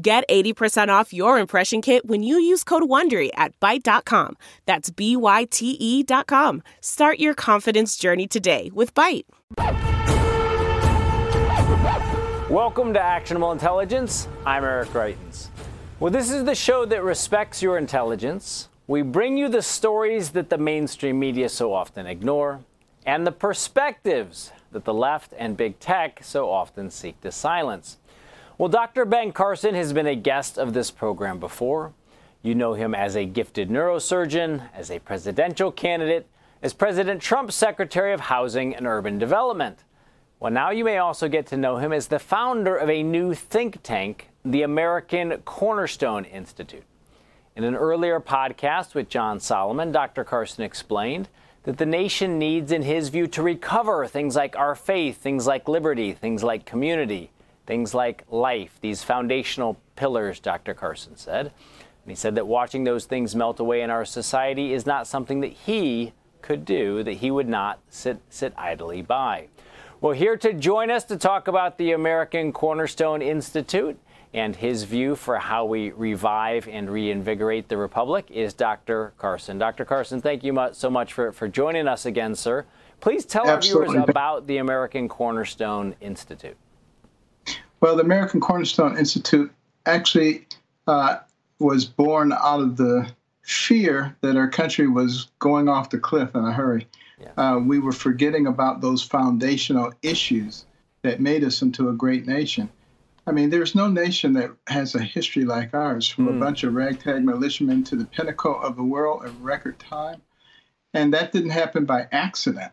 Get 80% off your impression kit when you use code WONDERY at Byte.com. That's B-Y-T-E dot com. Start your confidence journey today with Byte. Welcome to Actionable Intelligence. I'm Eric Greitens. Well, this is the show that respects your intelligence. We bring you the stories that the mainstream media so often ignore and the perspectives that the left and big tech so often seek to silence. Well, Dr. Ben Carson has been a guest of this program before. You know him as a gifted neurosurgeon, as a presidential candidate, as President Trump's Secretary of Housing and Urban Development. Well, now you may also get to know him as the founder of a new think tank, the American Cornerstone Institute. In an earlier podcast with John Solomon, Dr. Carson explained that the nation needs, in his view, to recover things like our faith, things like liberty, things like community things like life, these foundational pillars, Dr. Carson said. And he said that watching those things melt away in our society is not something that he could do, that he would not sit, sit idly by. Well, here to join us to talk about the American Cornerstone Institute and his view for how we revive and reinvigorate the Republic is Dr. Carson. Dr. Carson, thank you so much for, for joining us again, sir. Please tell Absolutely. our viewers about the American Cornerstone Institute. Well, the American Cornerstone Institute actually uh, was born out of the fear that our country was going off the cliff in a hurry. Yeah. Uh, we were forgetting about those foundational issues that made us into a great nation. I mean, there's no nation that has a history like ours, from mm. a hmm. bunch of ragtag militiamen to the pinnacle of the world in record time. And that didn't happen by accident.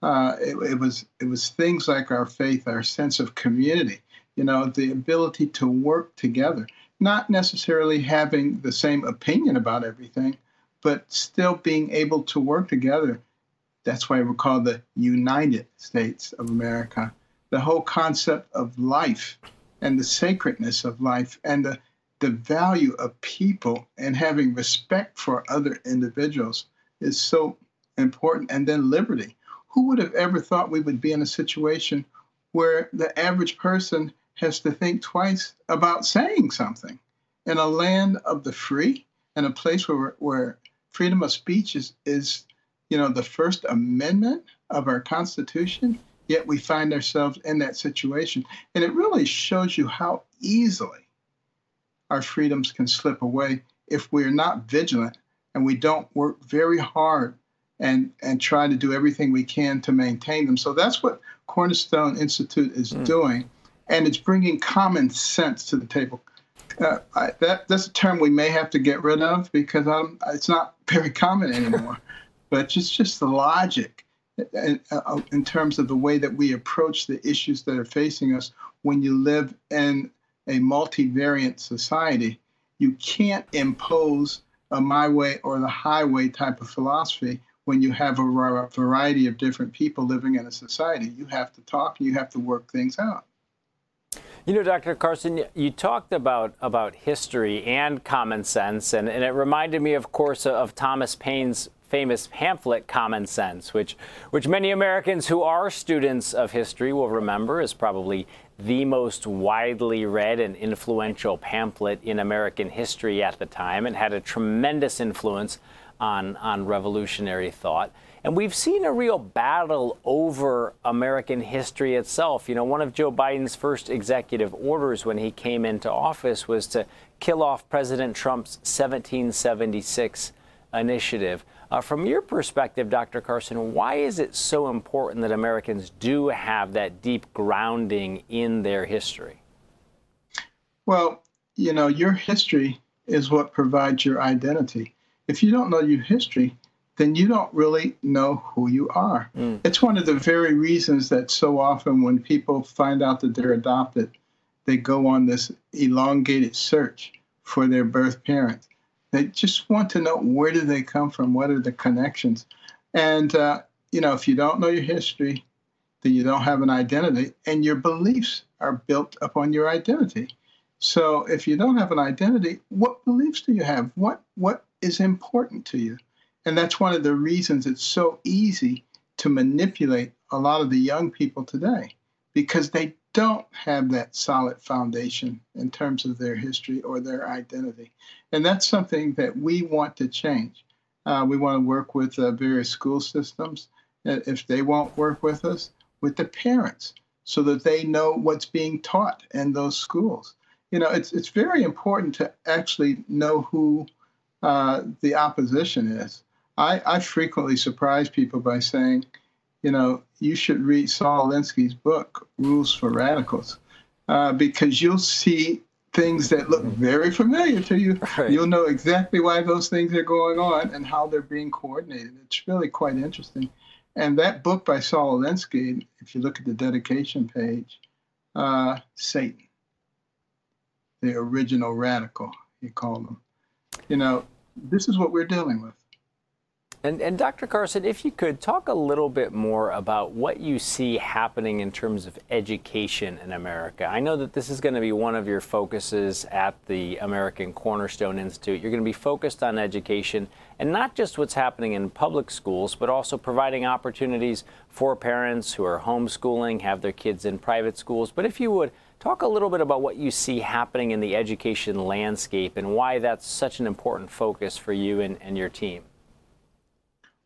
Uh, it, it, was it was things like our faith, our sense of community, you know, the ability to work together, not necessarily having the same opinion about everything, but still being able to work together. That's why we're called the United States of America. The whole concept of life and the sacredness of life and the, the value of people and having respect for other individuals is so important. And then liberty. Who would have ever thought we would be in a situation where the average person has to think twice about saying something. In a land of the free, in a place where, where freedom of speech is, is, you know, the First Amendment of our Constitution, yet we find ourselves in that situation. And it really shows you how easily our freedoms can slip away if we're not vigilant and we don't work very hard and, and try to do everything we can to maintain them. So that's what Cornerstone Institute is mm. doing and it's bringing common sense to the table. Uh, I, that that's a term we may have to get rid of because um, it's not very common anymore. but it's just the logic in, uh, in terms of the way that we approach the issues that are facing us when you live in a multivariant society. You can't impose a my way or the highway type of philosophy when you have a variety of different people living in a society. You have to talk and you have to work things out. You know, Dr. Carson, you talked about, about history and common sense, and, and it reminded me, of course, of Thomas Paine's famous pamphlet Common Sense, which, which many Americans who are students of history will remember is probably the most widely read and influential pamphlet in American history at the time and had a tremendous influence on, on revolutionary thought. And we've seen a real battle over American history itself. You know, one of Joe Biden's first executive orders when he came into office was to kill off President Trump's 1776 initiative. Uh, from your perspective, Dr. Carson, why is it so important that Americans do have that deep grounding in their history? Well, you know, your history is what provides your identity. If you don't know your history, then you don't really know who you are. Mm. It's one of the very reasons that so often when people find out that they're adopted, they go on this elongated search for their birth parents. They just want to know where do they come from, what are the connections, and uh, you know if you don't know your history, then you don't have an identity, and your beliefs are built upon your identity. So if you don't have an identity, what beliefs do you have? What what is important to you? And that's one of the reasons it's so easy to manipulate a lot of the young people today because they don't have that solid foundation in terms of their history or their identity. And that's something that we want to change. Uh, we want to work with uh, various school systems. If they won't work with us, with the parents so that they know what's being taught in those schools. You know, it's, it's very important to actually know who uh, the opposition is. I, I frequently surprise people by saying, you know, you should read Saul Alinsky's book, Rules for Radicals, uh, because you'll see things that look very familiar to you. Right. You'll know exactly why those things are going on and how they're being coordinated. It's really quite interesting. And that book by Saul Alinsky, if you look at the dedication page, uh, Satan, the original radical, he called him. You know, this is what we're dealing with. And, and, Dr. Carson, if you could talk a little bit more about what you see happening in terms of education in America. I know that this is going to be one of your focuses at the American Cornerstone Institute. You're going to be focused on education and not just what's happening in public schools, but also providing opportunities for parents who are homeschooling, have their kids in private schools. But if you would, talk a little bit about what you see happening in the education landscape and why that's such an important focus for you and, and your team.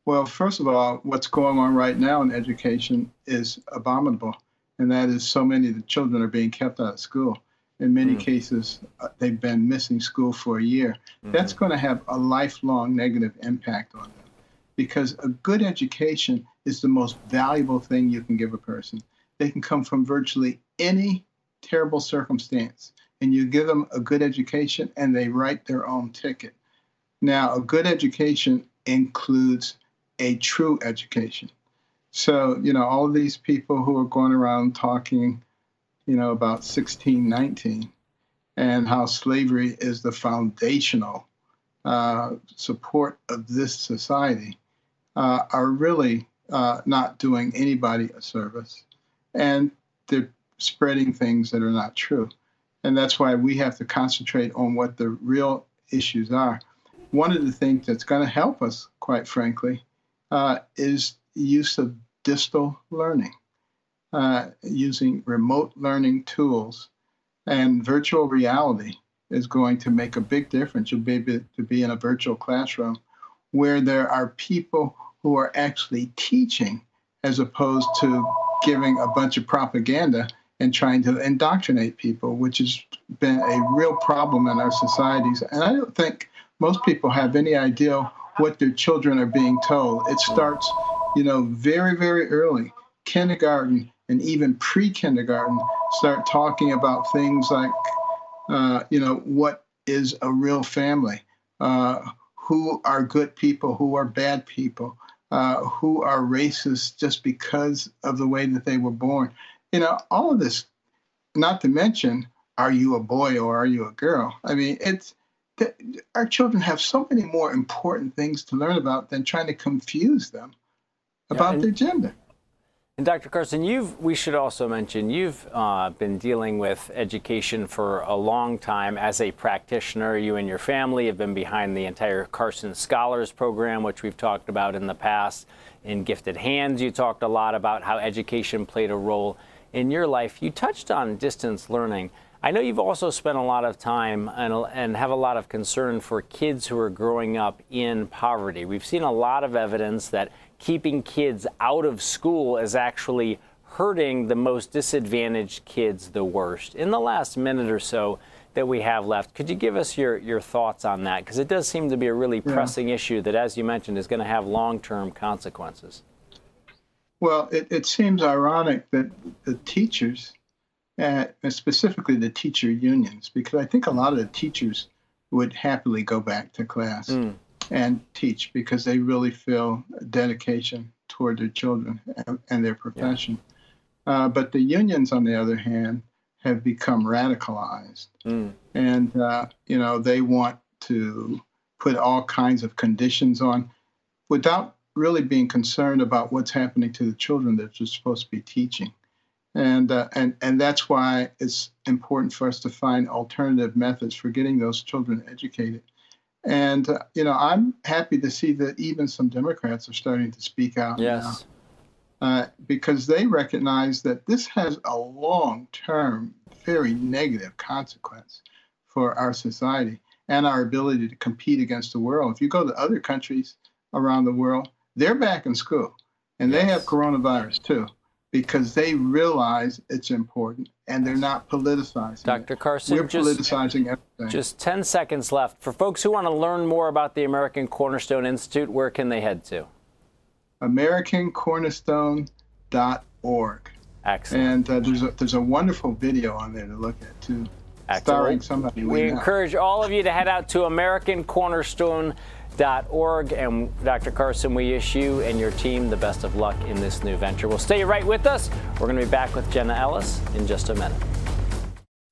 Well, first of all, what's going on right now in education is abominable, and that is so many of the children are being kept out of school. In many mm. cases, uh, they've been missing school for a year. Mm-hmm. That's going to have a lifelong negative impact on them because a good education is the most valuable thing you can give a person. They can come from virtually any terrible circumstance, and you give them a good education and they write their own ticket. Now, a good education includes a true education. So, you know, all these people who are going around talking, you know, about 1619 and how slavery is the foundational uh, support of this society uh, are really uh, not doing anybody a service. And they're spreading things that are not true. And that's why we have to concentrate on what the real issues are. One of the things that's going to help us, quite frankly, uh, is use of distance learning, uh, using remote learning tools. And virtual reality is going to make a big difference. You'll be able to be in a virtual classroom where there are people who are actually teaching as opposed to giving a bunch of propaganda and trying to indoctrinate people, which has been a real problem in our societies. And I don't think most people have any idea what their children are being told. It starts, you know, very, very early. Kindergarten and even pre kindergarten start talking about things like, uh, you know, what is a real family? Uh, who are good people? Who are bad people? Uh, who are racist just because of the way that they were born? You know, all of this, not to mention, are you a boy or are you a girl? I mean, it's our children have so many more important things to learn about than trying to confuse them about yeah, and, their gender. And Dr. Carson, you've we should also mention you've uh, been dealing with education for a long time as a practitioner. You and your family have been behind the entire Carson Scholars Program, which we've talked about in the past. In Gifted Hands, you talked a lot about how education played a role in your life. You touched on distance learning. I know you've also spent a lot of time and, and, have a lot of concern for kids who are growing up in poverty. We've seen a lot of evidence that keeping kids out of school is actually hurting the most disadvantaged kids the worst. In the last minute or so that we have left, could you give us your, your thoughts on that? Because it does seem to be a really yeah. pressing issue that, as you mentioned, is going to have long term consequences. Well, it, it seems ironic that the teachers uh, specifically the teacher unions, because I think a lot of the teachers would happily go back to class mm. and teach because they really feel dedication toward their children and, and their profession. Yeah. Uh, but the unions, on the other hand, have become radicalized. Mm. And, uh, you know, they want to put all kinds of conditions on without really being concerned about what's happening to the children that you're supposed to be teaching. And, uh, and, and that's why it's important for us to find alternative methods for getting those children educated. And, uh, you know, I'm happy to see that even some Democrats are starting to speak out yes. now. Uh, because they recognize that this has a long term, very negative consequence for our society and our ability to compete against the world. If you go to other countries around the world, they're back in school and yes. they have coronavirus too because they realize it's important and they're not politicizing. Dr. Carson, we're just, politicizing everything. Just 10 seconds left. For folks who want to learn more about the American Cornerstone Institute, where can they head to? AmericanCornerstone.org. Excellent. And uh, there's a there's a wonderful video on there to look at too. Excellent. Starring somebody we, we encourage all of you to head out to AmericanCornerstone.org. And Dr. Carson, we wish you and your team the best of luck in this new venture. We'll stay right with us. We're going to be back with Jenna Ellis in just a minute.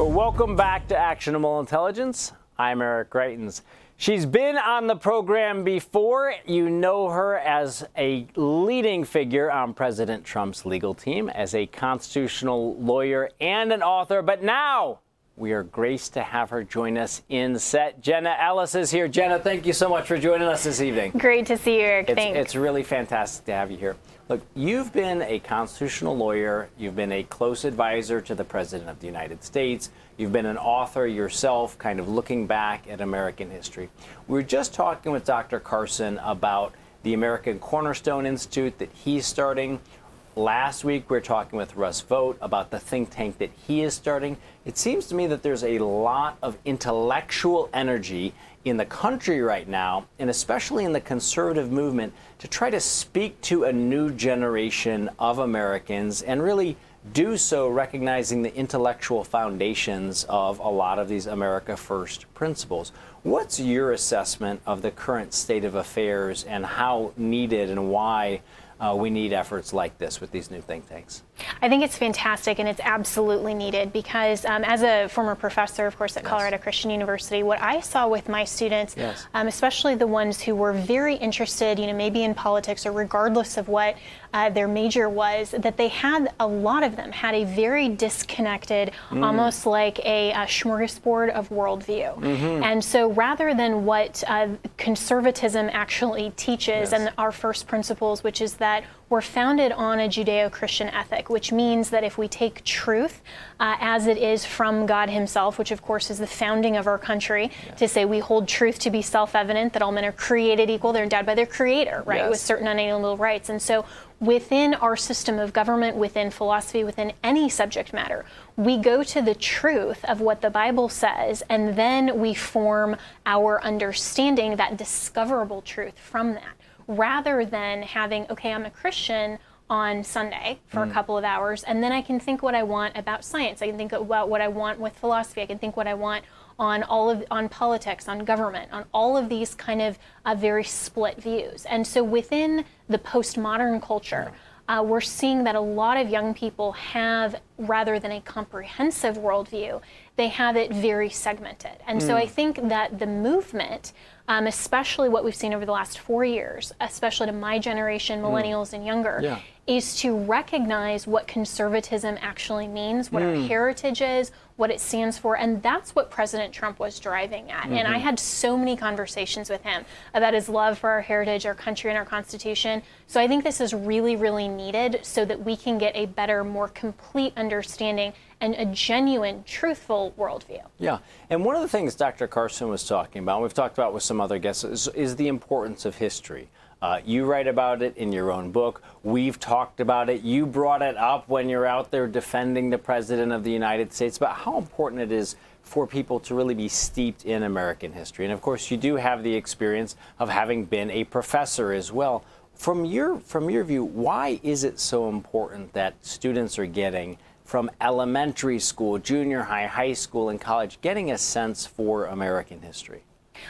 Well, welcome back to Actionable Intelligence. I'm Eric Greitens. She's been on the program before. You know her as a leading figure on President Trump's legal team, as a constitutional lawyer and an author. But now we are graced to have her join us in set. Jenna Ellis is here. Jenna, thank you so much for joining us this evening. Great to see you, Eric. It's, Thanks. It's really fantastic to have you here. Look, you've been a constitutional lawyer, you've been a close advisor to the President of the United States, you've been an author yourself, kind of looking back at American history. We were just talking with Dr. Carson about the American Cornerstone Institute that he's starting. Last week, we were talking with Russ Vought about the think tank that he is starting. It seems to me that there's a lot of intellectual energy in the country right now, and especially in the conservative movement, to try to speak to a new generation of Americans and really do so recognizing the intellectual foundations of a lot of these America First principles. What's your assessment of the current state of affairs and how needed and why Uh, we need efforts like this with these new think tanks. I think it's fantastic and it's absolutely needed because, um, as a former professor, of course, at yes. Colorado Christian University, what I saw with my students, yes. um, especially the ones who were very interested, you know, maybe in politics or regardless of what uh, their major was, that they had a lot of them had a very disconnected, mm. almost like a, a, smorgasbord of worldview. Mm-hmm. And so, rather than what uh, conservatism actually teaches yes. and our first principles, which is that that were founded on a Judeo Christian ethic, which means that if we take truth uh, as it is from God Himself, which of course is the founding of our country, yes. to say we hold truth to be self evident, that all men are created equal, they're endowed by their Creator, right, yes. with certain unalienable rights. And so within our system of government, within philosophy, within any subject matter, we go to the truth of what the Bible says, and then we form our understanding, that discoverable truth from that rather than having, okay, I'm a Christian on Sunday for mm. a couple of hours, and then I can think what I want about science. I can think about what I want with philosophy. I can think what I want on all of on politics, on government, on all of these kind of uh, very split views. And so within the postmodern culture. Uh, we're seeing that a lot of young people have, rather than a comprehensive worldview, they have it very segmented. And mm. so I think that the movement um, especially what we've seen over the last four years, especially to my generation, mm. millennials mm. and younger, yeah. Is to recognize what conservatism actually means, what mm. our heritage is, what it stands for, and that's what President Trump was driving at. Mm-hmm. And I mm-hmm. had so many conversations with him about his love for our heritage, our country, and our Constitution. So I think this is really, really needed so that we can get a better, more complete understanding and a genuine, truthful worldview. Yeah, and one of the things Dr. Carson was talking about, and we've talked about with some other guests, is, is the importance of history. Uh, you write about it in your own book. We've talked about it. You brought it up when you're out there defending the President of the United States about how important it is for people to really be steeped in American history. And of course, you do have the experience of having been a professor as well. From your, from your view, why is it so important that students are getting from elementary school, junior high, high school, and college, getting a sense for American history?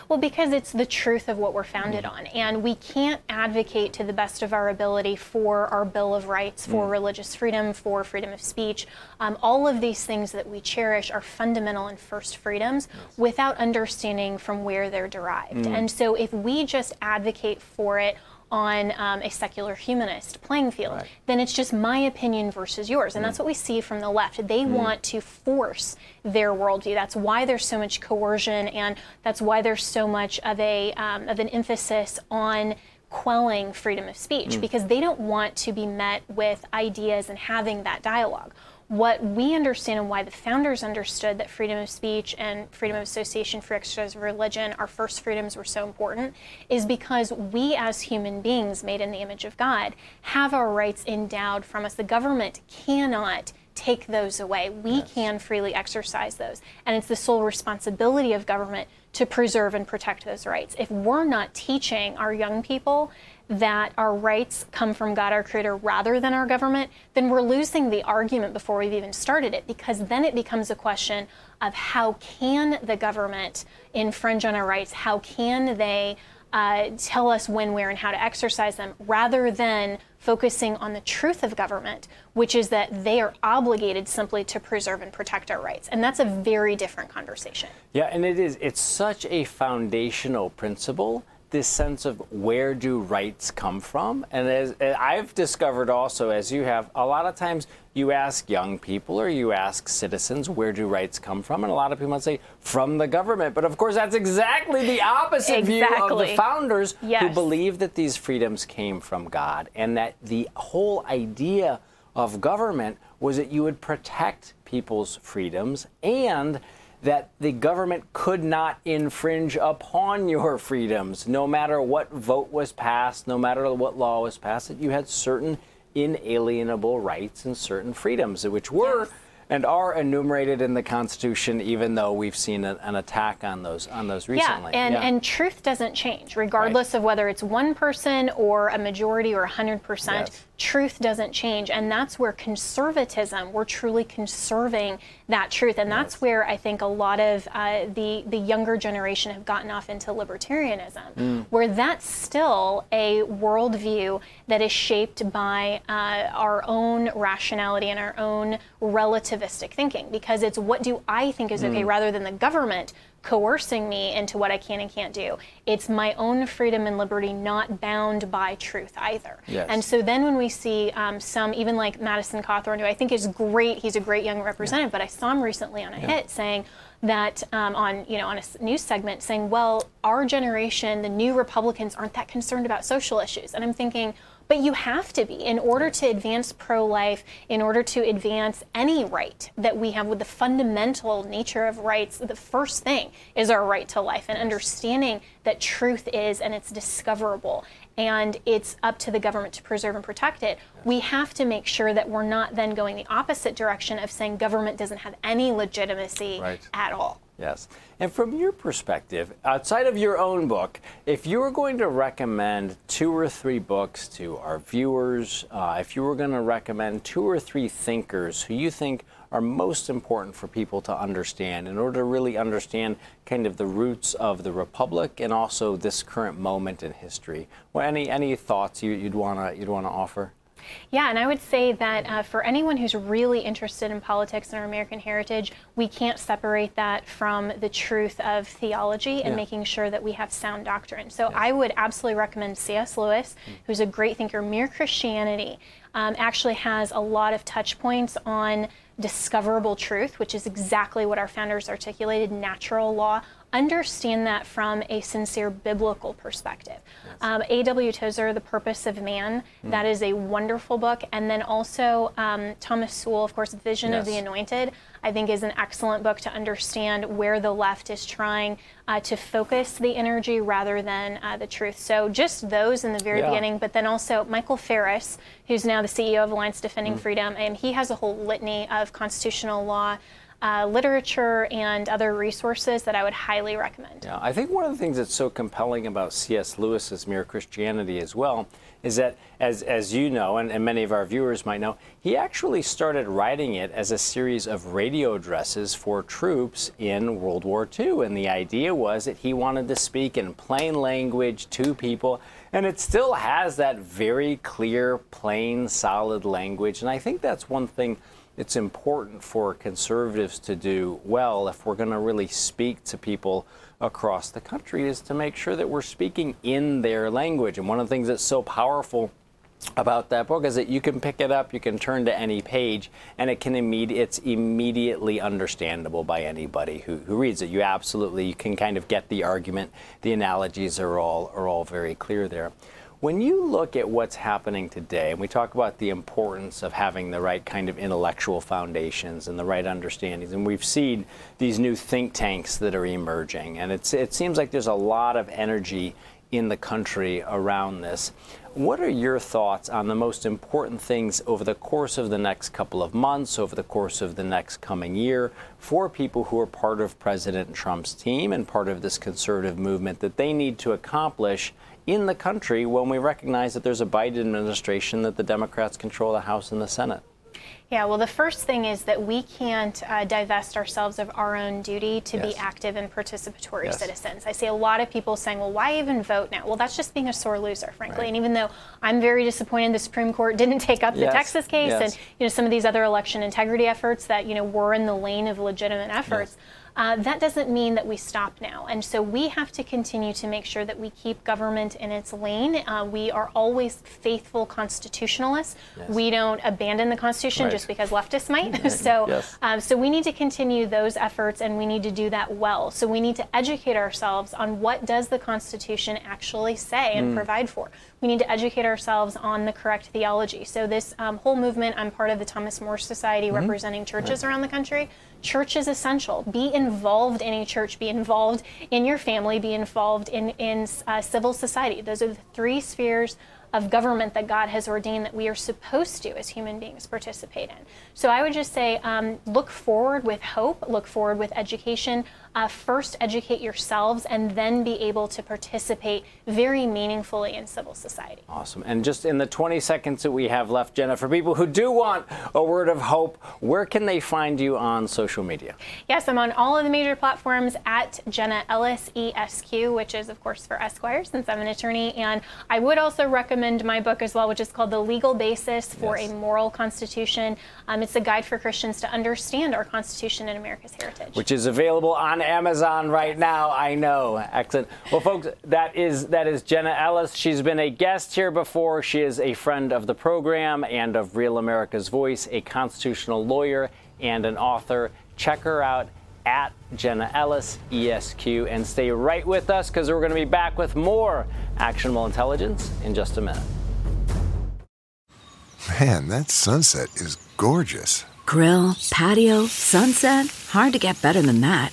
Well, because it's the truth of what we're founded mm. on. And we can't advocate to the best of our ability for our Bill of Rights, for mm. religious freedom, for freedom of speech. Um, all of these things that we cherish are fundamental and first freedoms yes. without understanding from where they're derived. Mm. And so if we just advocate for it, on um, a secular humanist playing field, right. then it's just my opinion versus yours. And mm. that's what we see from the left. They mm. want to force their worldview. That's why there's so much coercion, and that's why there's so much of, a, um, of an emphasis on quelling freedom of speech mm. because they don't want to be met with ideas and having that dialogue what we understand and why the founders understood that freedom of speech and freedom of association, free exercise of religion, our first freedoms were so important, is because we as human beings made in the image of God have our rights endowed from us. The government cannot take those away. We yes. can freely exercise those. And it's the sole responsibility of government to preserve and protect those rights. If we're not teaching our young people that our rights come from God, our Creator, rather than our government, then we're losing the argument before we've even started it because then it becomes a question of how can the government infringe on our rights? How can they uh, tell us when, where, and how to exercise them rather than focusing on the truth of government, which is that they are obligated simply to preserve and protect our rights. And that's a very different conversation. Yeah, and it is. It's such a foundational principle this sense of where do rights come from? And as, I've discovered also, as you have, a lot of times you ask young people or you ask citizens, where do rights come from? And a lot of people might say, from the government. But of course, that's exactly the opposite exactly. view of the founders yes. who believe that these freedoms came from God and that the whole idea of government was that you would protect people's freedoms and that the government could not infringe upon your freedoms, no matter what vote was passed, no matter what law was passed, that you had certain inalienable rights and certain freedoms, which were yes and are enumerated in the Constitution, even though we've seen a, an attack on those on those recently. Yeah, and, yeah. and truth doesn't change, regardless right. of whether it's one person or a majority or 100%. Yes. Truth doesn't change. And that's where conservatism, we're truly conserving that truth. And that's yes. where I think a lot of uh, the, the younger generation have gotten off into libertarianism, mm. where that's still a worldview that is shaped by uh, our own rationality and our own relative relativistic thinking because it's what do I think is okay mm. rather than the government coercing me into what I can and can't do. It's my own freedom and liberty, not bound by truth either. Yes. And so then when we see um, some, even like Madison Cawthorn, who I think is great, he's a great young representative, yeah. but I saw him recently on a yeah. hit saying that um, on you know on a news segment saying, well, our generation, the new Republicans, aren't that concerned about social issues, and I'm thinking but you have to be in order to advance pro life, in order to advance any right that we have with the fundamental nature of rights. The first thing is our right to life and understanding that truth is and it's discoverable and it's up to the government to preserve and protect it. We have to make sure that we're not then going the opposite direction of saying government doesn't have any legitimacy right. at all. Yes. And from your perspective, outside of your own book, if you were going to recommend two or three books to our viewers, uh, if you were going to recommend two or three thinkers who you think are most important for people to understand in order to really understand kind of the roots of the republic and also this current moment in history, well, any any thoughts you, would wanna you'd wanna offer? Yeah, and I would say that uh, for anyone who's really interested in politics and our American heritage, we can't separate that from the truth of theology and yeah. making sure that we have sound doctrine. So I would absolutely recommend C.S. Lewis, mm. who's a great thinker. Mere Christianity um, actually has a lot of touch points on discoverable truth, which is exactly what our founders articulated natural law, understand that from a sincere biblical perspective. Yes. Um, A.W. Tozer, The Purpose of Man, mm. that is a wonderful book. And then also um, Thomas Sowell, of course, Vision yes. of the Anointed. I think is an excellent book to understand where the left is trying uh, to focus the energy rather than uh, the truth. So just those in the very yeah. beginning, but then also Michael Farris, who's now the CEO of Alliance Defending mm. Freedom, and he has a whole litany of constitutional law uh, literature and other resources that I would highly recommend. Yeah, I think one of the things that's so compelling about C.S. Lewis's Mere Christianity as well is that, as, as you know, and, and many of our viewers might know, he actually started writing it as a series of radio addresses for troops in World War II. And the idea was that he wanted to speak in plain language to people. And it still has that very clear, plain, solid language. And I think that's one thing it's important for conservatives to do well if we're going to really speak to people across the country is to make sure that we're speaking in their language. And one of the things that's so powerful about that book is that you can pick it up, you can turn to any page, and it can imme- it's immediately understandable by anybody who, who reads it. You absolutely you can kind of get the argument. The analogies are all are all very clear there. When you look at what's happening today, and we talk about the importance of having the right kind of intellectual foundations and the right understandings, and we've seen these new think tanks that are emerging, and it's, it seems like there's a lot of energy in the country around this. What are your thoughts on the most important things over the course of the next couple of months, over the course of the next coming year, for people who are part of President Trump's team and part of this conservative movement that they need to accomplish in the country when we recognize that there's a Biden administration, that the Democrats control the House and the Senate? Yeah, well, the first thing is that we can't uh, divest ourselves of our own duty to yes. be active and participatory yes. citizens. I see a lot of people saying, well, why even vote now? Well, that's just being a sore loser, frankly. Right. And even though I'm very disappointed the Supreme Court didn't take up yes. the Texas case and you know some of these other election integrity efforts that you know were in the lane of legitimate efforts. Uh, that doesn't mean that we stop now. And so we have to continue to make sure that we keep government in its lane. Uh, we are always faithful constitutionalists. Yes. We don't abandon the Constitution right. just because leftists might. so, yes. um, so we need to continue those efforts, and we need to do that well. So we need to educate ourselves on what does the Constitution actually say and mm. provide for. We need to educate ourselves on the correct theology. So this um, whole movement, I'm part of the Thomas More Society, mm-hmm. representing churches right. around the country. Church is essential. Be involved in a church. Be involved in your family. Be involved in in uh, civil society. Those are the three spheres of government that God has ordained that we are supposed to, as human beings, participate in. So I would just say um, look forward with hope, look forward with education, uh, first educate yourselves and then be able to participate very meaningfully in civil society. Awesome. And just in the 20 seconds that we have left, Jenna, for people who do want a word of hope, where can they find you on social media? Yes, I'm on all of the major platforms at Jenna Ellis ESQ, which is, of course, for Esquire, since I'm an attorney. And I would also recommend my book as well, which is called The Legal Basis for yes. a Moral Constitution. Um, it's a guide for Christians to understand our Constitution and America's heritage. Which is available on Amazon right now. I know. Excellent. Well, folks, that is that is Jenna Ellis. She's been a guest here before. She is a friend of the program and of Real America's Voice, a constitutional lawyer and an author. Check her out at Jenna Ellis ESQ and stay right with us because we're going to be back with more actionable intelligence in just a minute. Man, that sunset is gorgeous. Grill, patio, sunset. Hard to get better than that.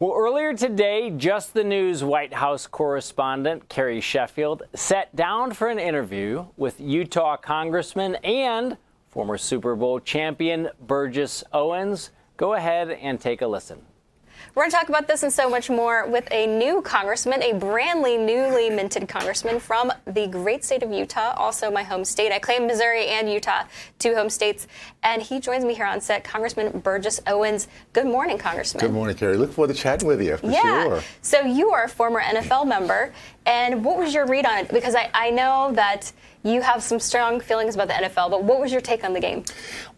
Well, earlier today, Just the News White House correspondent Carrie Sheffield sat down for an interview with Utah Congressman and former Super Bowl champion Burgess Owens. Go ahead and take a listen. We're going to talk about this and so much more with a new congressman, a brandly newly minted congressman from the great state of Utah, also my home state. I claim Missouri and Utah, two home states. And he joins me here on set, Congressman Burgess Owens. Good morning, Congressman. Good morning, Carrie. Look forward to chatting with you, for yeah. sure. So you are a former NFL member. And what was your read on it? Because I, I know that you have some strong feelings about the NFL, but what was your take on the game?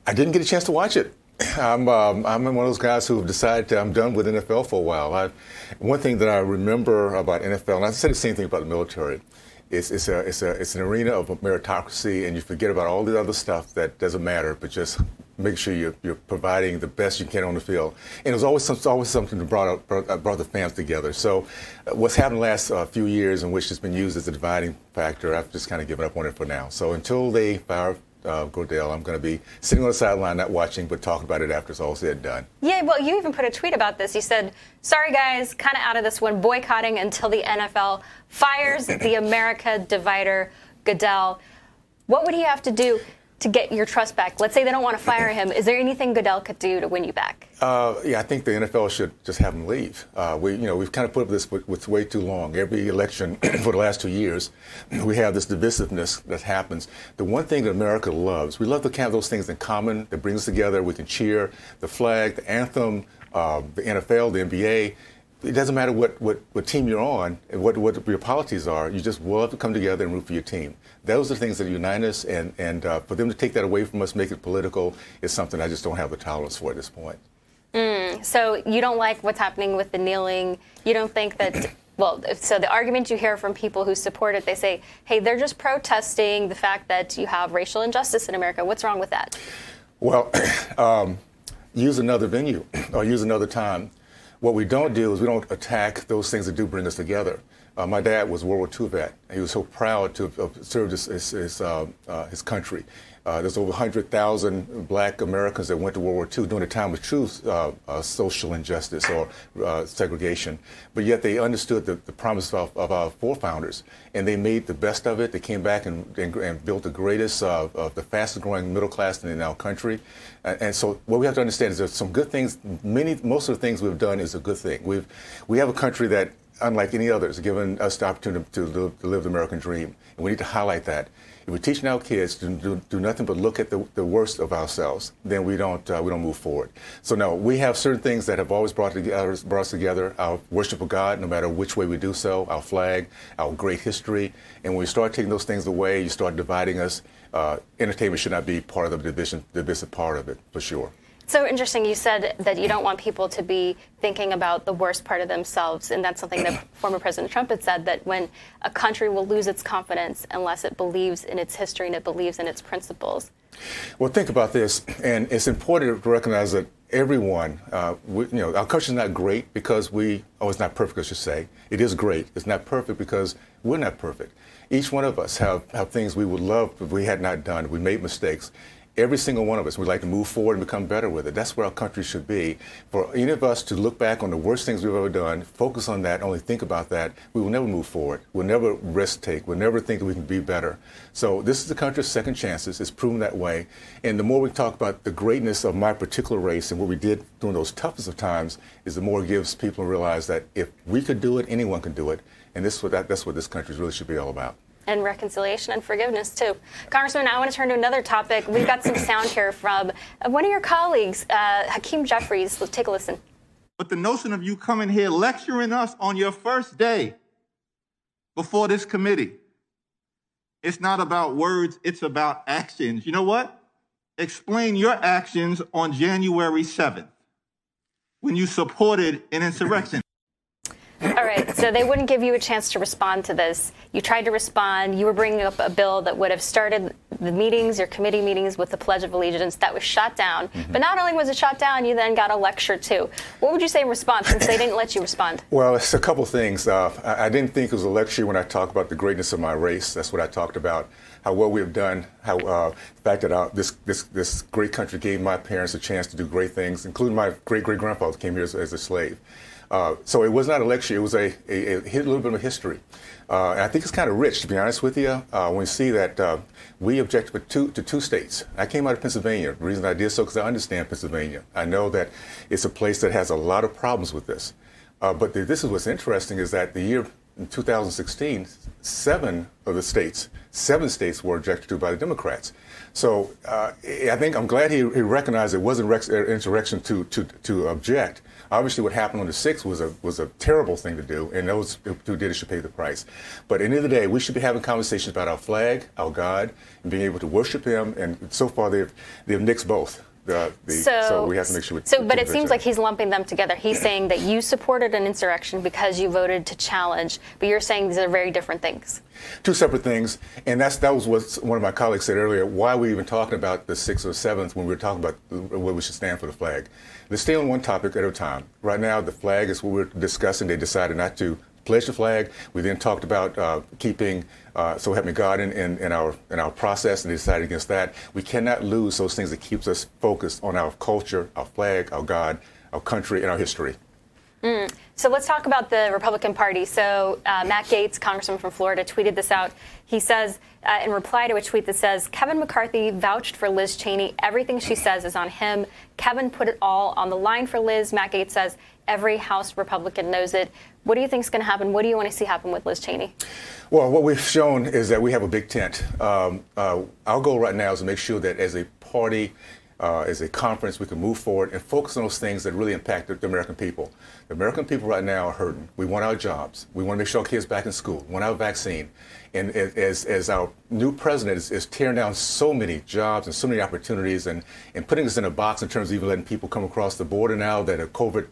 I didn't get a chance to watch it. I'm um, I'm one of those guys who have decided I'm done with NFL for a while. I, one thing that I remember about NFL, and I said the same thing about the military, it's, it's, a, it's, a, it's an arena of meritocracy, and you forget about all the other stuff that doesn't matter, but just make sure you're, you're providing the best you can on the field. And there's always, always something that brought, brought, brought, the fans together. So uh, what's happened the last uh, few years in which it's been used as a dividing factor, I've just kind of given up on it for now. So until they fire uh, Goodell. I'm going to be sitting on the sideline, not watching, but talking about it after it's all said and done. Yeah, well, you even put a tweet about this. You said, sorry, guys, kind of out of this one, boycotting until the NFL fires the America divider, Goodell. What would he have to do? To get your trust back? Let's say they don't want to fire him. Is there anything Goodell could do to win you back? Uh, yeah, I think the NFL should just have him leave. Uh, we, you know, we've kind of put up this with, with way too long. Every election for the last two years, we have this divisiveness that happens. The one thing that America loves, we love to have those things in common that brings us together. We can cheer the flag, the anthem, uh, the NFL, the NBA it doesn't matter what, what, what team you're on and what, what your policies are. You just love to come together and root for your team. Those are things that unite us, and, and uh, for them to take that away from us, make it political, is something I just don't have the tolerance for at this point. Mm, so you don't like what's happening with the kneeling. You don't think that. Well, so the argument you hear from people who support it, they say, hey, they're just protesting the fact that you have racial injustice in America. What's wrong with that? Well, um, use another venue or use another time. What we don't do is we don't attack those things that do bring us together. Uh, my dad was World War II vet. He was so proud to have served his, his, his, uh, uh, his country. Uh, there's over 100,000 black Americans that went to World War II during a time of true uh, uh, social injustice or segregation. But yet they understood the, the promise of, of, our forefathers, and they made the best of it. They came back and, and, and built the greatest, of the fastest growing middle class in our country. and so what we have to understand is there's some good things. Many, most of the things we've done is a good thing. We've, we have a country that unlike any others, has given us the opportunity to live, to live the American dream. And we need to highlight that. If we're teaching our kids to do, do nothing but look at the, the, worst of ourselves, then we don't uh, we don't move forward. So no, we have certain things that have always brought, together, brought us together. Our worship of God, no matter which way we do so, our flag, our great history, and when we start taking those things away, you start dividing us. Uh, entertainment should not be part of the division, divisive part of it, for sure. So interesting. You said that you don't want people to be thinking about the worst part of themselves, and that's something that former President Trump had said that when a country will lose its confidence unless it believes in its history and it believes in its principles. Well, think about this, and it's important to recognize that everyone, uh, we, you know, our country's not great because we, oh, it's not perfect, I should say. It is great. It's not perfect because we're not perfect. Each one of us have, have things we would love if we had not done. We made mistakes every single one of us We'd like to move forward and become better with it. That's where our country should be. For any of us to look back on the worst things we've ever done, focus on that, only think about that, we will never move forward. We'll never risk take. We'll never think that we can be better. So this is the country's second chances. It's proven that way. And the more we talk about the greatness of my particular race and what we did during those toughest of times, is the more it gives people realize that if we could do it, anyone can do it. And this that, that's what this country really should be all about and reconciliation and forgiveness too. Congressman, I want to turn to another topic. We've got some sound here from one of your colleagues, uh, Hakeem Jeffries. Let's take a listen. But the notion of you coming here lecturing us on your first day before this committee, it's not about words, it's about actions. You know what? Explain your actions on January 7th when you supported an insurrection. So they wouldn't give you a chance to respond to this. You tried to respond. You were bringing up a bill that would have started the meetings, your committee meetings with the Pledge of Allegiance. That was shot down. Mm-hmm. But not only was it shot down, you then got a lecture too. What would you say in response since they didn't let you respond? Well, it's a couple things. Uh, I, I didn't think it was a lecture when I talked about the greatness of my race. That's what I talked about. How well we have done. How uh, the fact that uh, this this this great country gave my parents a chance to do great things, including my great great grandfather came here as, as a slave. Uh, so it was not a lecture, it was a, a, a little bit of history. Uh, and I think it's kind of rich, to be honest with you, uh, when you see that uh, we object to two, to two states. I came out of Pennsylvania. The reason I did so because I understand Pennsylvania. I know that it's a place that has a lot of problems with this. Uh, but the, this is what's interesting is that the year in 2016, seven of the states, seven states were objected to by the Democrats. So uh, I think I'm glad he, he recognized it wasn't an insurrection to, to, to object. Obviously, what happened on the 6th was a, was a terrible thing to do, and those who did it should pay the price. But at the end of the day, we should be having conversations about our flag, our God, and being able to worship Him. And so far, they've, they've nixed both. The, the, so, so, we have to make sure. We, so, but it seems like he's lumping them together. He's saying that you supported an insurrection because you voted to challenge, but you're saying these are very different things. Two separate things, and that's that was what one of my colleagues said earlier. Why are we even talking about the sixth or seventh when we were talking about what we should stand for the flag? Let's stay on one topic at a time. Right now, the flag is what we're discussing. They decided not to pledge the flag. We then talked about uh, keeping uh, so help me God in, in, in, our in our process, and decided against that. We cannot lose those things that keeps us focused on our culture, our flag, our God, our country, and our history. Mm. So let's talk about the Republican Party. So uh, Matt Gaetz, congressman from Florida, tweeted this out. He says, uh, in reply to a tweet that says, Kevin McCarthy vouched for Liz Cheney. Everything she says is on him. Kevin put it all on the line for Liz. Matt Gaetz says, every House Republican knows it. What do you think is going to happen? What do you want to see happen with Liz Cheney? Well, what we've shown is that we have a big tent. Um, uh, our goal right now is to make sure that as a party, uh, as a conference, we can move forward and focus on those things that really impact the, the, American people. The American people right now are hurting. We want our jobs. We want to make sure our kids back in school. We want our vaccine. And as, as our new president is, is, tearing down so many jobs and so many opportunities and, and putting us in a box in terms of even letting people come across the border now that are COVID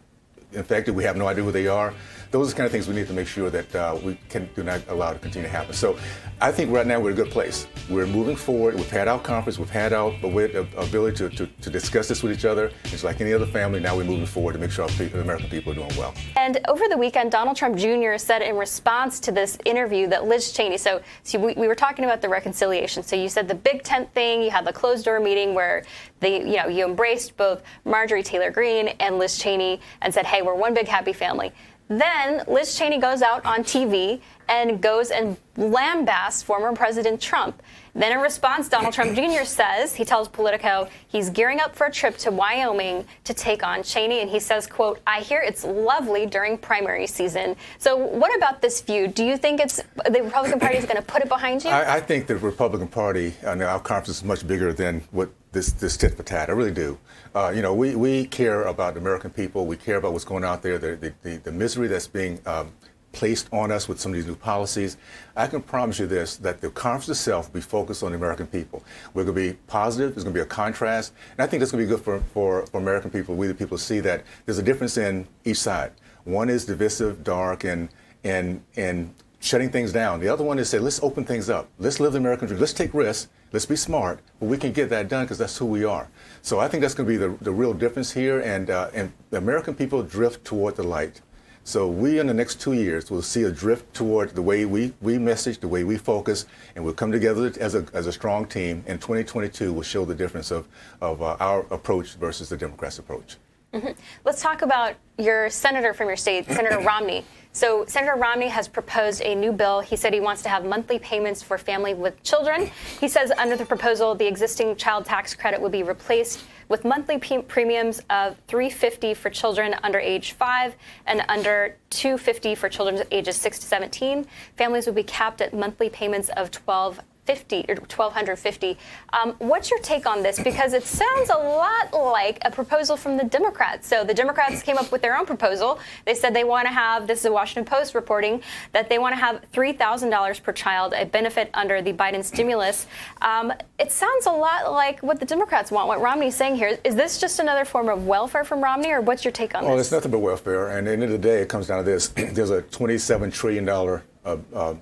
infected, we have no idea who they are those are the kind of things we need to make sure that uh, we can do not allow to continue to happen. So I think right now we're in a good place. We're moving forward. We've had our conference. We've had our ability to, to, to discuss this with each other. It's like any other family. Now we're moving forward to make sure our American people are doing well. And over the weekend, Donald Trump Jr. said in response to this interview that Liz Cheney, so, so we, we were talking about the reconciliation. So you said the big tent thing, you had the closed door meeting where they, you know, you embraced both Marjorie Taylor Greene and Liz Cheney and said, hey, we're one big happy family. Then Liz Cheney goes out on TV and goes and lambasts former President Trump. Then in response, Donald Trump Jr. says, he tells Politico he's gearing up for a trip to Wyoming to take on Cheney. And he says, quote, I hear it's lovely during primary season. So what about this feud? Do you think it's the Republican Party is going to put it behind you? I, I think the Republican Party, and our conference is much bigger than what this, this tit for tat. I really do. Uh, you know, we, we care about the American people. We care about what's going out there, the, the, the misery that's being um, placed on us with some of these new policies. I can promise you this, that the conference itself will be focused on the American people. We're going to be positive. There's going to be a contrast. And I think that's going to be good for, for, for American people. We the people see that there's a difference in each side. One is divisive, dark, and, and, and shutting things down. The other one is say, let's open things up. Let's live the American dream. Let's take risks. Let's be smart. But we can get that done because that's who we are. So I think that's going to be the, the real difference here. And, uh, and the American people drift toward the light. So we, in the next two years, will see a drift toward the way we, we message, the way we focus, and we'll come together as a, as a strong team. And 2022 will show the difference of, of uh, our approach versus the Democrats' approach. Mm-hmm. Let's talk about your senator from your state, Senator Romney. So Senator Romney has proposed a new bill. He said he wants to have monthly payments for family with children. He says under the proposal, the existing child tax credit would be replaced with monthly p- premiums of 350 for children under age 5 and under 250 for children ages 6 to 17. Families would be capped at monthly payments of 12 50 or 1250. Um, what's your take on this? Because it sounds a lot like a proposal from the Democrats. So the Democrats came up with their own proposal. They said they want to have this is the Washington Post reporting that they want to have $3,000 per child, a benefit under the Biden stimulus. Um, it sounds a lot like what the Democrats want. What Romney's saying here is this just another form of welfare from Romney, or what's your take on well, this? Well, it's nothing but welfare. And at the end of the day, it comes down to this: there's a 27 trillion dollar uh, uh,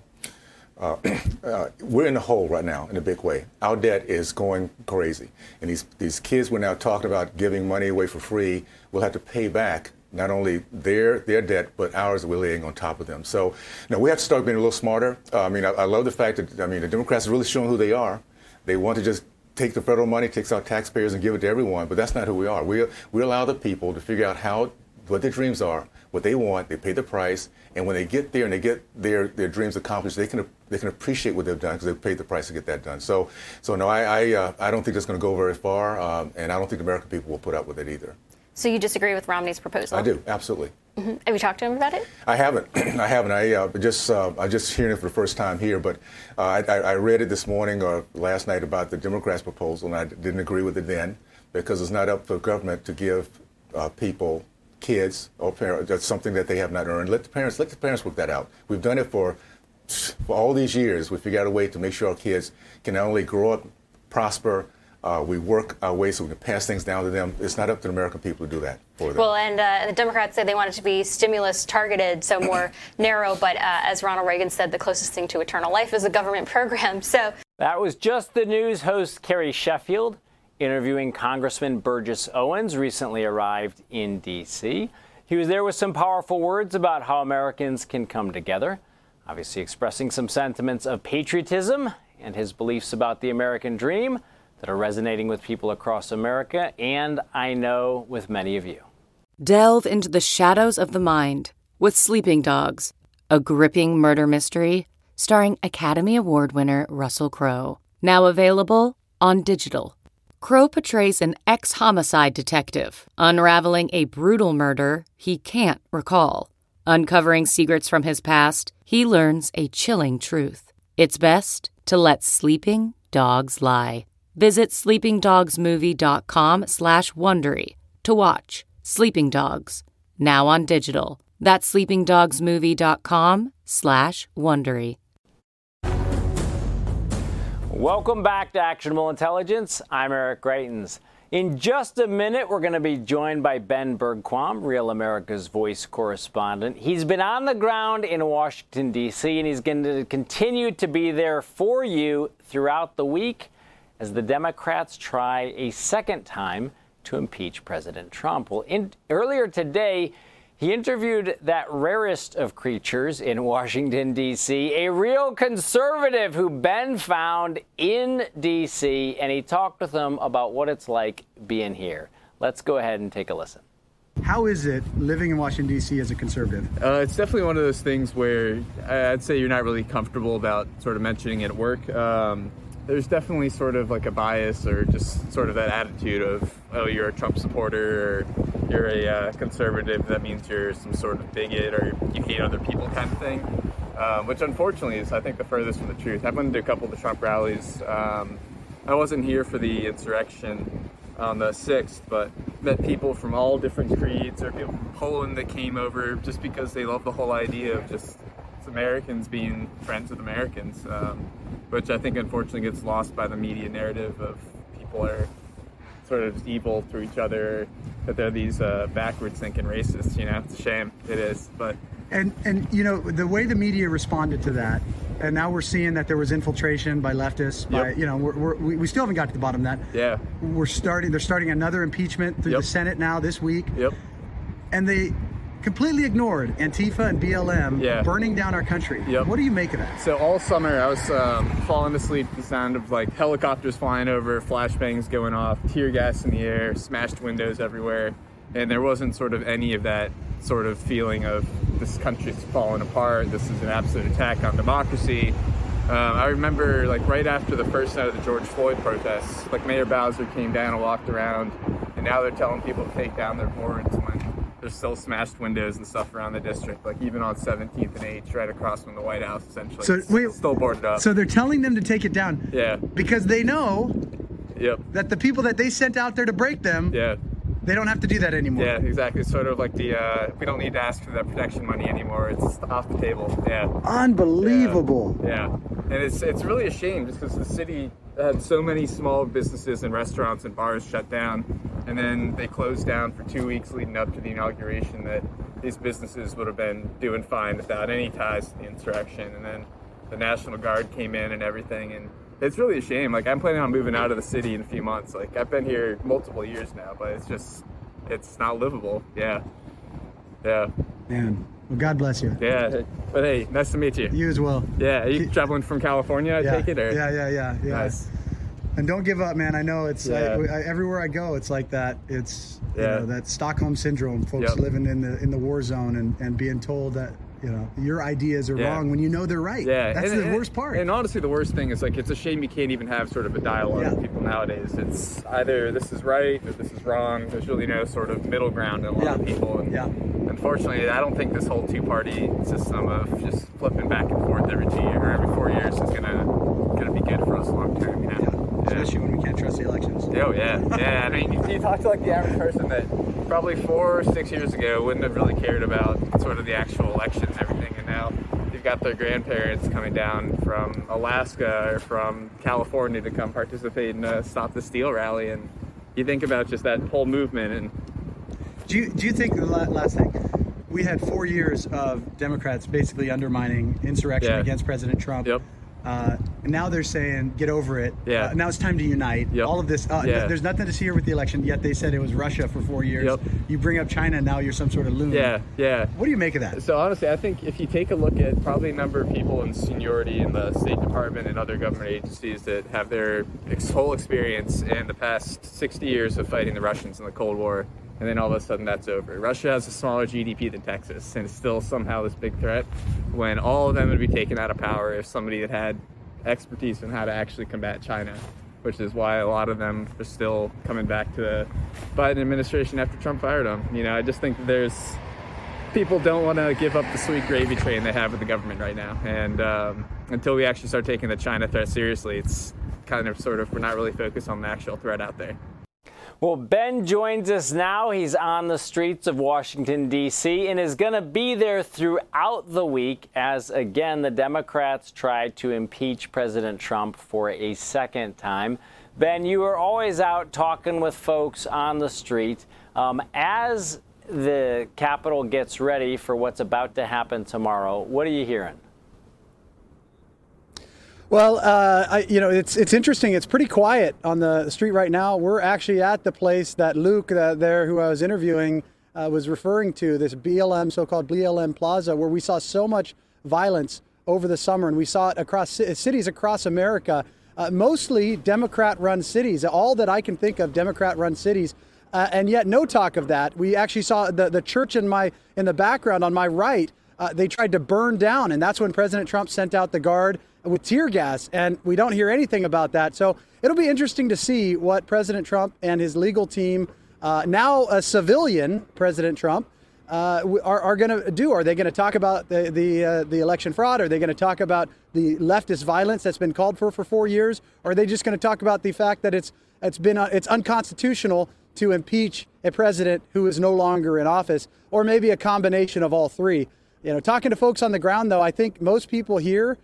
uh, uh, we're in the hole right now in a big way. Our debt is going crazy. And these, these kids we're now talking about giving money away for free will have to pay back not only their their debt, but ours we're laying on top of them. So now we have to start being a little smarter. Uh, I mean, I, I, love the fact that, I mean, the Democrats are really showing who they are. They want to just take the federal money, takes our taxpayers and give it to everyone, but that's not who we are. We, we allow the people to figure out how, what their dreams are, what they want, they pay the price, and when they get there and they get their, their dreams accomplished, they can they can appreciate what they've done because they've paid the price to get that done. So, so no, I I, uh, I don't think that's going to go very far, um, and I don't think American people will put up with it either. So you disagree with Romney's proposal? I do, absolutely. Mm-hmm. Have you talked to him about it? I haven't. I haven't. I uh, just uh, I just hearing it for the first time here, but uh, I, I, read it this morning or last night about the Democrats' proposal, and I didn't agree with it then because it's not up to government to give uh, people kids or parents. Something that they have not earned. Let the parents let the parents work that out. We've done it for for all these years. We figured out a way to make sure our kids can not only grow up, prosper, Uh, we work our way so we can pass things down to them. It's not up to the American people to do that for them. Well, and uh, the Democrats say they want it to be stimulus targeted, so more narrow. But uh, as Ronald Reagan said, the closest thing to eternal life is a government program. So that was just the news host Carrie Sheffield interviewing Congressman Burgess Owens, recently arrived in D.C. He was there with some powerful words about how Americans can come together, obviously expressing some sentiments of patriotism and his beliefs about the American dream that are resonating with people across America and I know with many of you. Delve into the shadows of the mind with Sleeping Dogs, a gripping murder mystery starring Academy Award winner Russell Crowe. Now available on digital. Crowe portrays an ex homicide detective unraveling a brutal murder he can't recall. Uncovering secrets from his past, he learns a chilling truth. It's best to let sleeping dogs lie. Visit sleepingdogsmovie.com slash Wondery to watch Sleeping Dogs, now on digital. That's sleepingdogsmovie.com slash Wondery. Welcome back to Actionable Intelligence. I'm Eric Greitens. In just a minute, we're going to be joined by Ben Bergquam, Real America's Voice correspondent. He's been on the ground in Washington, D.C., and he's going to continue to be there for you throughout the week as the Democrats try a second time to impeach President Trump. Well, in, earlier today, he interviewed that rarest of creatures in Washington, D.C., a real conservative who Ben found in D.C., and he talked with him about what it's like being here. Let's go ahead and take a listen. How is it living in Washington, D.C. as a conservative? Uh, it's definitely one of those things where I'd say you're not really comfortable about sort of mentioning it at work. Um, there's definitely sort of like a bias or just sort of that attitude of, oh, you're a Trump supporter or you're a uh, conservative, that means you're some sort of bigot or you hate other people kind of thing. Um, which unfortunately is, I think, the furthest from the truth. I've been to a couple of the Trump rallies. Um, I wasn't here for the insurrection on the 6th, but met people from all different creeds or people from Poland that came over just because they love the whole idea of just Americans being friends with Americans. Um, which I think unfortunately gets lost by the media narrative of people are sort of evil to each other, that they're these uh, backwards thinking racists. You know, it's a shame. It is, but and and you know the way the media responded to that, and now we're seeing that there was infiltration by leftists. By yep. you know, we're, we're, we we still haven't got to the bottom of that. Yeah, we're starting. They're starting another impeachment through yep. the Senate now this week. Yep. And they completely ignored Antifa and BLM yeah. burning down our country. Yep. What do you make of that? So all summer I was um, falling asleep to the sound of like helicopters flying over, flashbangs going off, tear gas in the air, smashed windows everywhere, and there wasn't sort of any of that sort of feeling of this country's falling apart. This is an absolute attack on democracy. Um, I remember like right after the first night of the George Floyd protests, like Mayor Bowser came down and walked around, and now they're telling people to take down their boards there's still smashed windows and stuff around the district, like even on 17th and H, right across from the White House, essentially. So wait, still boarded up. So they're telling them to take it down. Yeah. Because they know. Yep. That the people that they sent out there to break them. Yeah. They don't have to do that anymore. Yeah, exactly. It's sort of like the uh, we don't need to ask for that protection money anymore. It's off the table. Yeah. Unbelievable. Yeah. yeah. And it's it's really a shame just because the city had so many small businesses and restaurants and bars shut down, and then they closed down for two weeks leading up to the inauguration. That these businesses would have been doing fine without any ties to the insurrection, and then the National Guard came in and everything, and it's really a shame. Like I'm planning on moving out of the city in a few months. Like I've been here multiple years now, but it's just it's not livable. Yeah, yeah. Man, well, God bless you. Yeah, but hey, nice to meet you. You as well. Yeah, are you Keep... traveling from California? I yeah. take it, or yeah, yeah, yeah, yeah. Nice. And don't give up, man. I know it's yeah. I, I, everywhere I go. It's like that. It's yeah. you know that Stockholm syndrome. Folks yep. living in the in the war zone and, and being told that you know your ideas are yeah. wrong when you know they're right. Yeah, that's and, the worst part. And honestly, the worst thing is like it's a shame you can't even have sort of a dialogue yeah. with people nowadays. It's either this is right or this is wrong. There's really no sort of middle ground in a lot yeah. of people. And yeah. Unfortunately, I don't think this whole two-party system of just flipping back and forth every two years or every four years is gonna gonna be good for us long term. You know? especially when we can't trust the elections. Oh yeah, yeah. I mean, you, you talk to like the average person that probably four or six years ago wouldn't have really cared about sort of the actual election and everything, and now now you've got their grandparents coming down from Alaska or from California to come participate in a Stop the Steal rally. And you think about just that whole movement. And do you, do you think the last thing? We had four years of Democrats basically undermining insurrection yeah. against President Trump. Yep uh, now they're saying, get over it. Yeah. Uh, now it's time to unite. Yep. All of this. Uh, yeah. There's nothing to see here with the election. Yet they said it was Russia for four years. Yep. You bring up China, now you're some sort of loon. Yeah, yeah. What do you make of that? So honestly, I think if you take a look at probably a number of people in seniority in the State Department and other government agencies that have their whole experience in the past 60 years of fighting the Russians in the Cold War, and then all of a sudden that's over. Russia has a smaller GDP than Texas, and it's still somehow this big threat. When all of them would be taken out of power if somebody that had expertise in how to actually combat China, which is why a lot of them are still coming back to the Biden administration after Trump fired them. You know, I just think there's people don't want to give up the sweet gravy train they have with the government right now, and um, until we actually start taking the China threat seriously, it's kind of sort of we're not really focused on the actual threat out there. Well, Ben joins us now. He's on the streets of Washington, D.C., and is going to be there throughout the week as, again, the Democrats try to impeach President Trump for a second time. Ben, you are always out talking with folks on the street. Um, as the Capitol gets ready for what's about to happen tomorrow, what are you hearing? Well, uh, I, you know, it's it's interesting. It's pretty quiet on the street right now. We're actually at the place that Luke uh, there, who I was interviewing, uh, was referring to. This BLM, so-called BLM Plaza, where we saw so much violence over the summer, and we saw it across cities across America, uh, mostly Democrat-run cities. All that I can think of, Democrat-run cities. Uh, and yet, no talk of that. We actually saw the, the church in my in the background on my right. Uh, they tried to burn down, and that's when President Trump sent out the guard with tear gas, and we don't hear anything about that. So it'll be interesting to see what President Trump and his legal team, uh, now a civilian President Trump, uh, are, are going to do. Are they going to talk about the the, uh, the election fraud? Are they going to talk about the leftist violence that's been called for for four years? Or are they just going to talk about the fact that it's it's been uh, it's unconstitutional to impeach a president who is no longer in office, or maybe a combination of all three? You know, talking to folks on the ground, though, I think most people here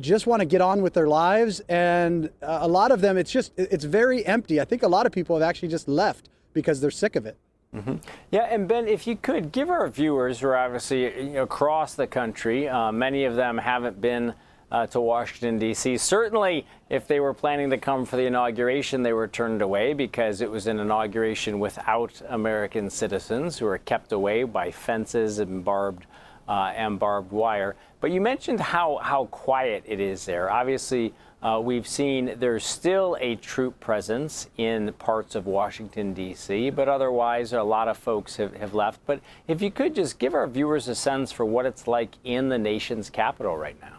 just want to get on with their lives. And uh, a lot of them, it's just, it's very empty. I think a lot of people have actually just left because they're sick of it. Mm-hmm. Yeah, and Ben, if you could give our viewers who are obviously across the country, uh, many of them haven't been uh, to Washington, D.C. Certainly, if they were planning to come for the inauguration, they were turned away because it was an inauguration without American citizens who were kept away by fences and barbed uh, and barbed wire. But you mentioned how, how quiet it is there. Obviously, uh, we've seen there's still a troop presence in parts of Washington, D.C., but otherwise, a lot of folks have, have left. But if you could just give our viewers a sense for what it's like in the nation's capital right now.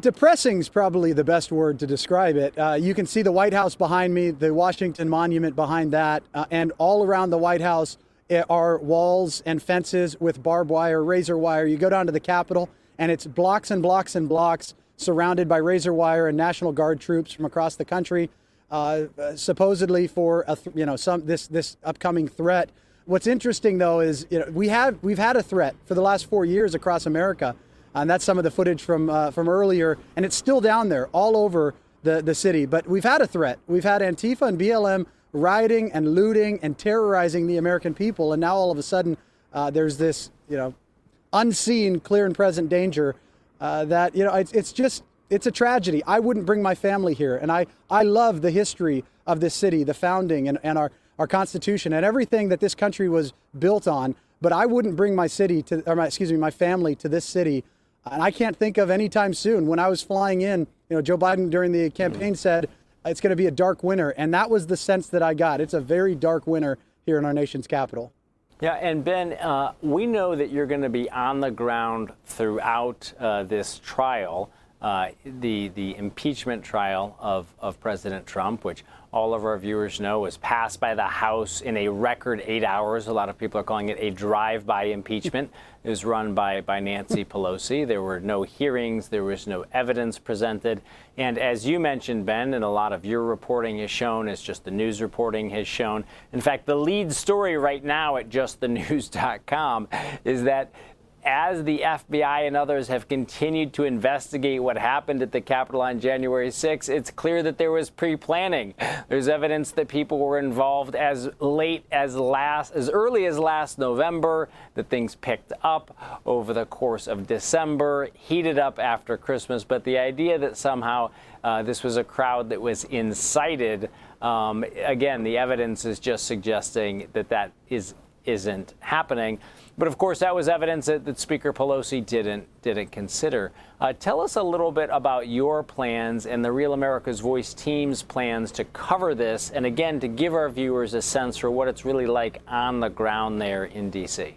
Depressing is probably the best word to describe it. Uh, you can see the White House behind me, the Washington Monument behind that, uh, and all around the White House are walls and fences with barbed wire, razor wire. You go down to the Capitol, and it's blocks and blocks and blocks surrounded by razor wire and National Guard troops from across the country, uh, supposedly for a you know some this this upcoming threat. What's interesting though is you know we have we've had a threat for the last four years across America, and that's some of the footage from uh, from earlier, and it's still down there all over the the city. But we've had a threat. We've had Antifa and BLM rioting and looting and terrorizing the American people. And now all of a sudden, uh, there's this, you know, unseen, clear and present danger uh, that, you know, it's, it's just, it's a tragedy. I wouldn't bring my family here. And I, I love the history of this city, the founding and, and our, our Constitution and everything that this country was built on. But I wouldn't bring my city to, or my, excuse me, my family to this city. And I can't think of any time soon. When I was flying in, you know, Joe Biden during the campaign said, it's going to be a dark winter. And that was the sense that I got. It's a very dark winter here in our nation's capital. Yeah, and Ben, uh, we know that you're going to be on the ground throughout uh, this trial, uh, the the impeachment trial of, of President Trump, which all of our viewers know was passed by the House in a record eight hours. A lot of people are calling it a drive-by impeachment. it was run by, by Nancy Pelosi. There were no hearings. There was no evidence presented. And as you mentioned, Ben, and a lot of your reporting has shown, as just the news reporting has shown, in fact, the lead story right now at justthenews.com is that as the FBI and others have continued to investigate what happened at the Capitol on January 6, it's clear that there was pre-planning. There's evidence that people were involved as late as last, as early as last November, that things picked up over the course of December, heated up after Christmas. But the idea that somehow uh, this was a crowd that was incited, um, again, the evidence is just suggesting that that is isn't happening. But of course, that was evidence that, that Speaker Pelosi didn't didn't consider. Uh, tell us a little bit about your plans and the Real America's Voice team's plans to cover this, and again to give our viewers a sense for what it's really like on the ground there in D.C.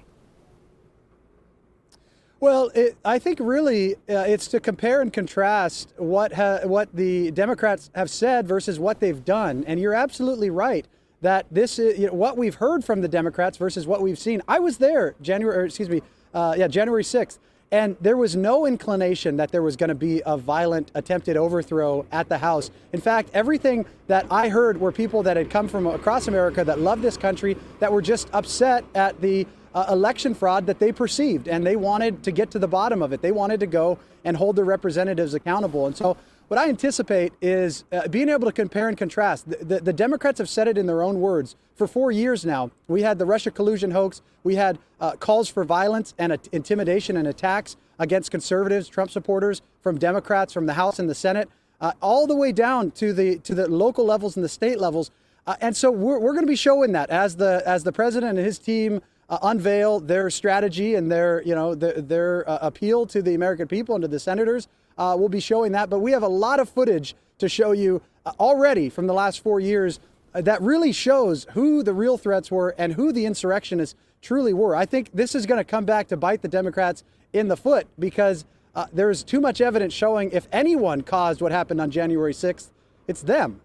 Well, it, I think really uh, it's to compare and contrast what ha- what the Democrats have said versus what they've done, and you're absolutely right that this is you know, what we've heard from the Democrats versus what we've seen. I was there January, excuse me, uh, yeah, January 6th, and there was no inclination that there was going to be a violent attempted overthrow at the House. In fact, everything that I heard were people that had come from across America that loved this country that were just upset at the uh, election fraud that they perceived, and they wanted to get to the bottom of it. They wanted to go and hold their representatives accountable, and so what I anticipate is uh, being able to compare and contrast. The, the, the, Democrats have said it in their own words. For four years now, we had the Russia collusion hoax. We had uh, calls for violence and uh, intimidation and attacks against conservatives, Trump supporters, from Democrats, from the House and the Senate, uh, all the way down to the to the local levels and the state levels. Uh, and so we're, we're going to be showing that as the as the president and his team uh, unveil their strategy and their you know their, their appeal to the American people and to the senators uh, we'll be showing that. But we have a lot of footage to show you uh, already from the last four years uh, that really shows who the real threats were and who the insurrectionists truly were. I think this is going to come back to bite the Democrats in the foot because uh, there's too much evidence showing if anyone caused what happened on January 6th, it's them.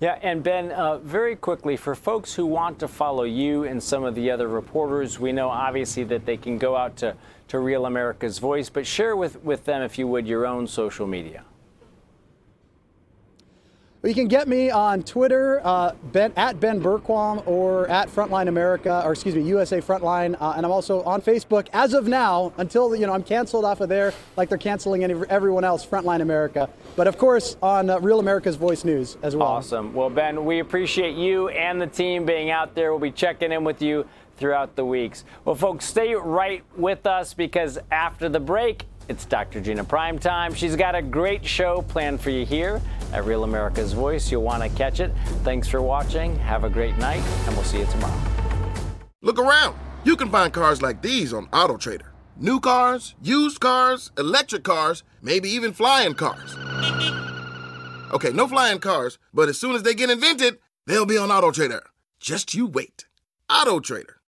Yeah, and Ben, uh, very quickly, for folks who want to follow you and some of the other reporters, we know obviously that they can go out to, to Real America's Voice, but share with, with them, if you would, your own social media. You can get me on Twitter, uh, ben, at Ben Bergquam or at Frontline America, or excuse me, USA Frontline. Uh, and I'm also on Facebook as of now until, you know, I'm canceled off of there like they're canceling any, everyone else, Frontline America. But of course, on uh, Real America's Voice News as well. Awesome. Well, Ben, we appreciate you and the team being out there. We'll be checking in with you throughout the weeks. Well, folks, stay right with us because after the break, it's Dr. Gina Primetime. She's got a great show planned for you here at Real America's Voice. You'll want to catch it. Thanks for watching. Have a great night, and we'll see you tomorrow. Look around. You can find cars like these on AutoTrader. New cars, used cars, electric cars, maybe even flying cars. Okay, no flying cars, but as soon as they get invented, they'll be on AutoTrader. Just you wait. AutoTrader.